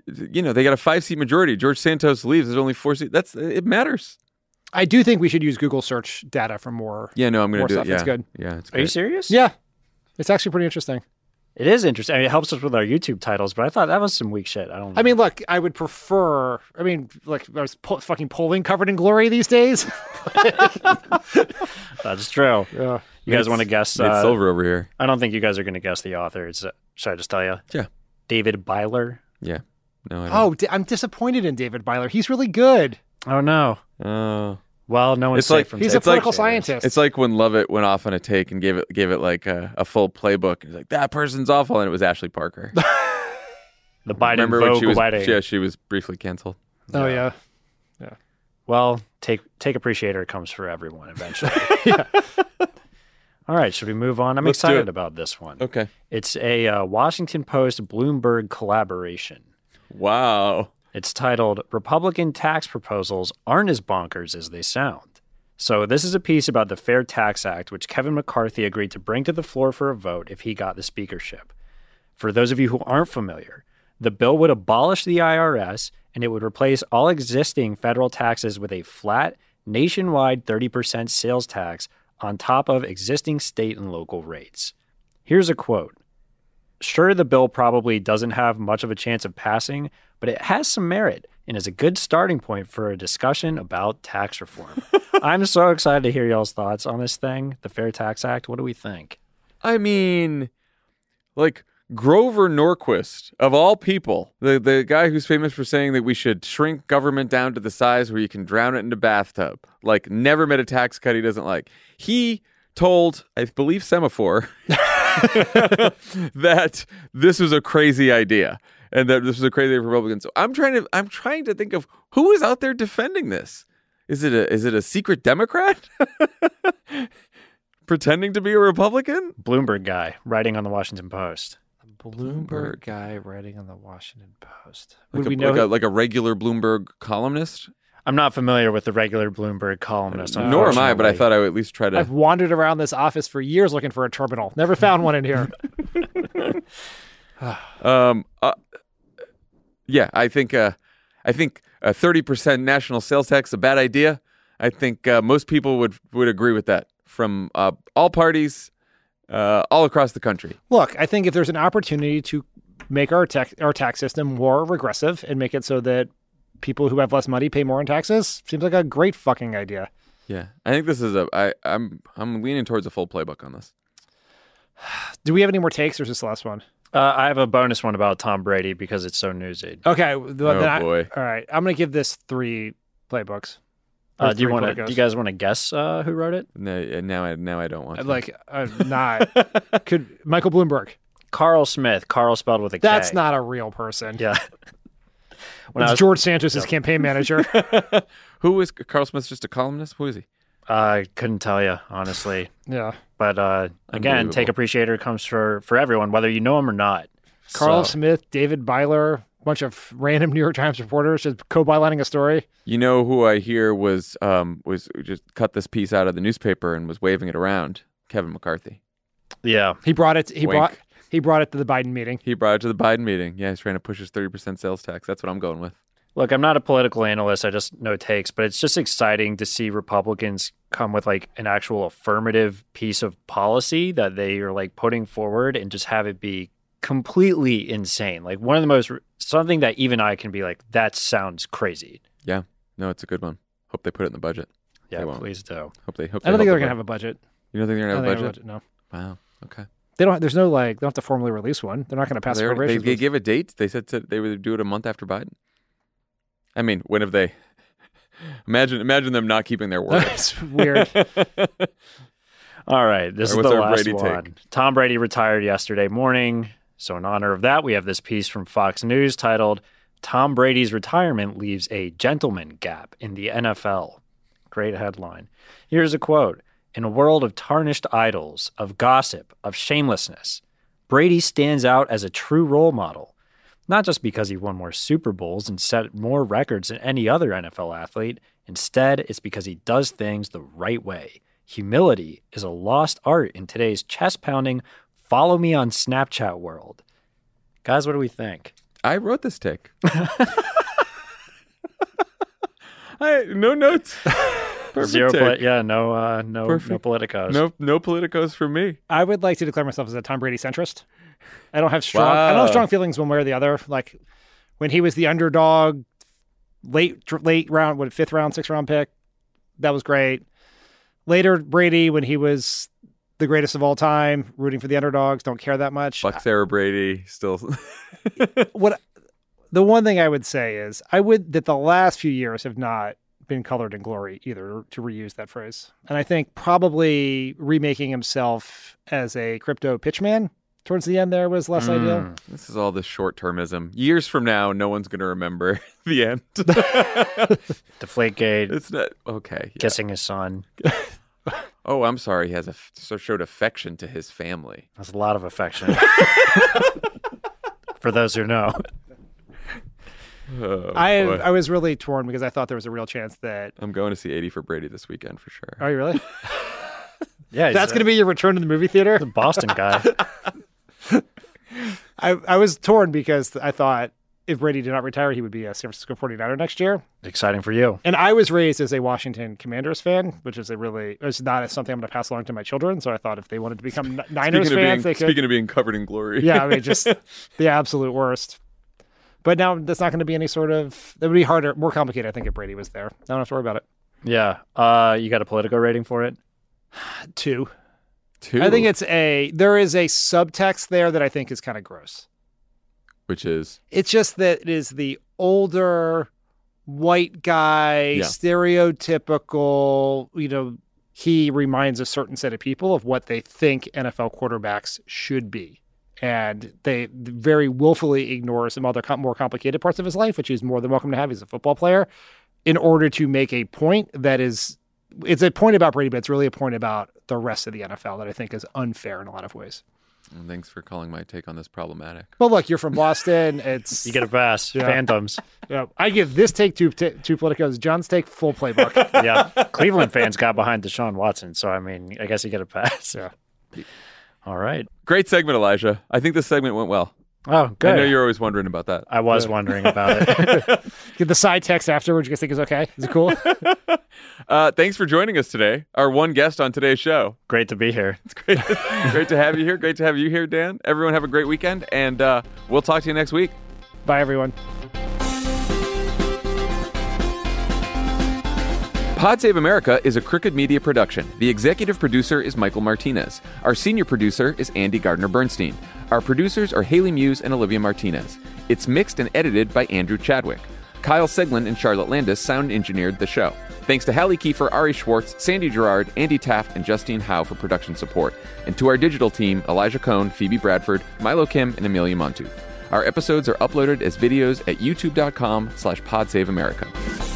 You know, they got a five seat majority. George Santos leaves. There's only four seats. That's it matters. I do think we should use Google search data for more. Yeah, no, I'm going more to do stuff. it. Yeah, It's good. Yeah, it's Are you serious? Yeah, it's actually pretty interesting. It is interesting. I mean, it helps us with our YouTube titles, but I thought that was some weak shit. I don't know. I mean, look, I would prefer. I mean, like, there's po- fucking polling covered in glory these days. That's true. Yeah. You guys want to guess? it's uh, silver over here. I don't think you guys are going to guess the author. It's, uh, should I just tell you? Yeah. David Byler. Yeah. No. I don't. oh, di- I'm disappointed in David Byler. He's really good. Oh, no. Oh. Well, no one's It's safe like from He's a it's like- political scientist. It's like when Lovett went off on a take and gave it gave it like a, a full playbook. He's like, that person's awful, and it was Ashley Parker. the Biden Remember when she was? wedding. Yeah, she was briefly canceled. oh yeah. Yeah. Well, take take appreciator comes for everyone eventually. All right, should we move on? I'm Let's excited about this one. Okay. It's a uh, Washington Post Bloomberg collaboration. Wow. It's titled Republican Tax Proposals Aren't as Bonkers as They Sound. So, this is a piece about the Fair Tax Act, which Kevin McCarthy agreed to bring to the floor for a vote if he got the speakership. For those of you who aren't familiar, the bill would abolish the IRS and it would replace all existing federal taxes with a flat, nationwide 30% sales tax on top of existing state and local rates. Here's a quote Sure, the bill probably doesn't have much of a chance of passing, but it has some merit and is a good starting point for a discussion about tax reform. I'm so excited to hear y'all's thoughts on this thing, the Fair Tax Act. What do we think? I mean, like Grover Norquist, of all people, the, the guy who's famous for saying that we should shrink government down to the size where you can drown it in a bathtub, like never met a tax cut he doesn't like. He told, I believe, Semafor that this was a crazy idea and that this was a crazy Republican. So I'm trying to I'm trying to think of who is out there defending this. Is it a is it a secret Democrat? Pretending to be a Republican? Bloomberg guy writing on the Washington Post. Bloomberg guy writing on the Washington Post. Like Would a, we know? like, a, like a regular Bloomberg columnist? I'm not familiar with the regular Bloomberg columnist. Nor am I, but I thought I would at least try to I've wandered around this office for years looking for a terminal. Never found one in here. Um. Uh, yeah, I think. Uh, I think a thirty percent national sales tax is a bad idea. I think uh, most people would would agree with that from uh, all parties, uh, all across the country. Look, I think if there's an opportunity to make our tax our tax system more regressive and make it so that people who have less money pay more in taxes, seems like a great fucking idea. Yeah, I think this is a. I, I'm I'm leaning towards a full playbook on this. Do we have any more takes, or is this the last one? Uh, I have a bonus one about Tom Brady because it's so newsy. Okay, well, then I- boy. all right, I'm gonna give this three playbooks. Or Uh, do you three want to? Politicos. Do you guys want to guess uh, who wrote it? No, uh, now I now I don't want. I'd To. like uh, not could Michael Bloomberg. Karl Smith. Karl spelled with a K. That's not a real person. Yeah. When I it's was- George Santos' campaign manager. Who is Karl Smith? Just a columnist? Who is he? I couldn't tell you honestly. yeah. But uh, again, Take Appreciator comes for for everyone, whether you know him or not. Karl So- Smith, David Byler, bunch of random New York Times reporters just co-bylining a story. You know who I hear was um was just cut this piece out of the newspaper and was waving it around. Kevin McCarthy. Yeah. He brought it. He Wink. brought. He brought it to the Biden meeting. He brought it to the Biden meeting. Yeah, he's trying to push his thirty percent sales tax. That's what I'm going with. Look, I'm not a political analyst. I just know takes, but it's just exciting to see Republicans come with like an actual affirmative piece of policy that they are like putting forward and just have it be completely insane. Like one of the most something that even I can be like, that sounds crazy. Yeah, no, it's a good one. Hope they put it in the budget. Yeah, They won't. please do. Hope they. Hope I don't they think they're gonna have a budget. You don't think they're gonna don't have a budget? No, Wow. Okay. they don't. There's no like. They don't have to formally release one. They're not going to pass They, already- they, appropriations. they bills. gave a date. They said to, they would do it a month after Biden. I mean, when have they? Imagine, imagine them not keeping their word. It's weird. All right, this is the last Brady one. take? Tom Brady retired yesterday morning. So, in honor of that, we have this piece from Fox News titled Tom Brady's Retirement Leaves a Gentleman Gap in the NFL. Great headline. Here's a quote In a world of tarnished idols, of gossip, of shamelessness, Brady stands out as a true role model. Not just because he won more Super Bowls and set more records than any other NFL athlete. Instead, it's because he does things the right way. Humility is a lost art in today's chest pounding, follow me on Snapchat world. Guys, what do we think? I wrote this take. I no notes. Perfect Zero, take. poli- yeah, no, uh, no, no politicos. No, no politicos for me. I would like to declare myself as a Tom Brady centrist. I don't have strong. I don't have strong feelings one way or the other. Like when he was the underdog, late late round, what fifth round, sixth round pick, that was great. Later Brady when he was the greatest of all time, rooting for the underdogs, don't care that much. Fuck Sarah Brady. Still, what the one thing I would say is I would that the last few years have not been colored in glory either to reuse that phrase. And I think probably remaking himself as a crypto pitchman towards the end there was less ideal. Mm, this is all this short termism. Years from now, no one's going to remember the end. Deflategate, it's not okay. yeah. kissing his son. Oh, I'm sorry. He has a so showed affection to his family. That's a lot of affection. For those who know. Oh, I boy. I was really torn because I thought there was a real chance that I'm going to see 80 for Brady this weekend for sure. Are you really? Yeah, That's going to be your return to the movie theater? the Boston guy. I, I was torn because I thought if Brady did not retire, he would be a San Francisco 49er next year. Exciting for you. And I was raised as a Washington Commanders fan, which is a really it's not something I'm going to pass along to my children. So I thought if they wanted to become Niners speaking, of fans, being, they could. speaking of being covered in glory. yeah, I mean, just the absolute worst. But now that's not going to be any sort of. That would be harder, more complicated. I think if Brady was there, I don't have to worry about it. Yeah. Uh, you got a Politico rating for it? Two. Two. I think it's a there is a subtext there that I think is kind of gross. Which is It's just that it is the older white guy, Yeah. stereotypical, you know, he reminds a certain set of people of what they think NFL quarterbacks should be. And they very willfully ignore some other more complicated parts of his life, which he's more than welcome to have. He's a football player in order to make a point that is, it's a point about Brady, but it's really a point about the rest of the NFL that I think is unfair in a lot of ways. And thanks for calling my take on this problematic. Well, look, you're from Boston. It's You get a pass. Fandoms. Yeah, I give this take to t- two politicos. Jon's take full playbook. yeah. Cleveland fans got behind Deshaun Watson, so I mean, I guess you get a pass. Yeah. All right. Great segment, Elijah. I think this segment went well. Oh, good. I know you're always wondering about that. I was Good. wondering about it. Get the side text afterwards. You guys think is okay? Is it cool? Uh, thanks for joining us today. Our one guest on today's show. Great to be here. It's great, great to have you here. Great to have you here, Dan. Everyone have a great weekend, and uh, we'll talk to you next week. Bye, everyone. Pod Save America is a Crooked Media production. The executive producer is Michael Martinez. Our senior producer is Andy Gardner Bernstein. Our producers are Haley Muse and Olivia Martinez. It's mixed and edited by Andrew Chadwick. Kyle Segnini and Charlotte Landes sound engineered the show. Thanks to Hallie Kiefer, Ari Schwartz, Sandy Girard, Andy Taft, and Justine Howe for production support. And to our digital team, Elijah Cone, Phoebe Bradford, Milo Kim, and Amelia Montooth. Our episodes are uploaded as videos at youtube.com slash podsaveamerica.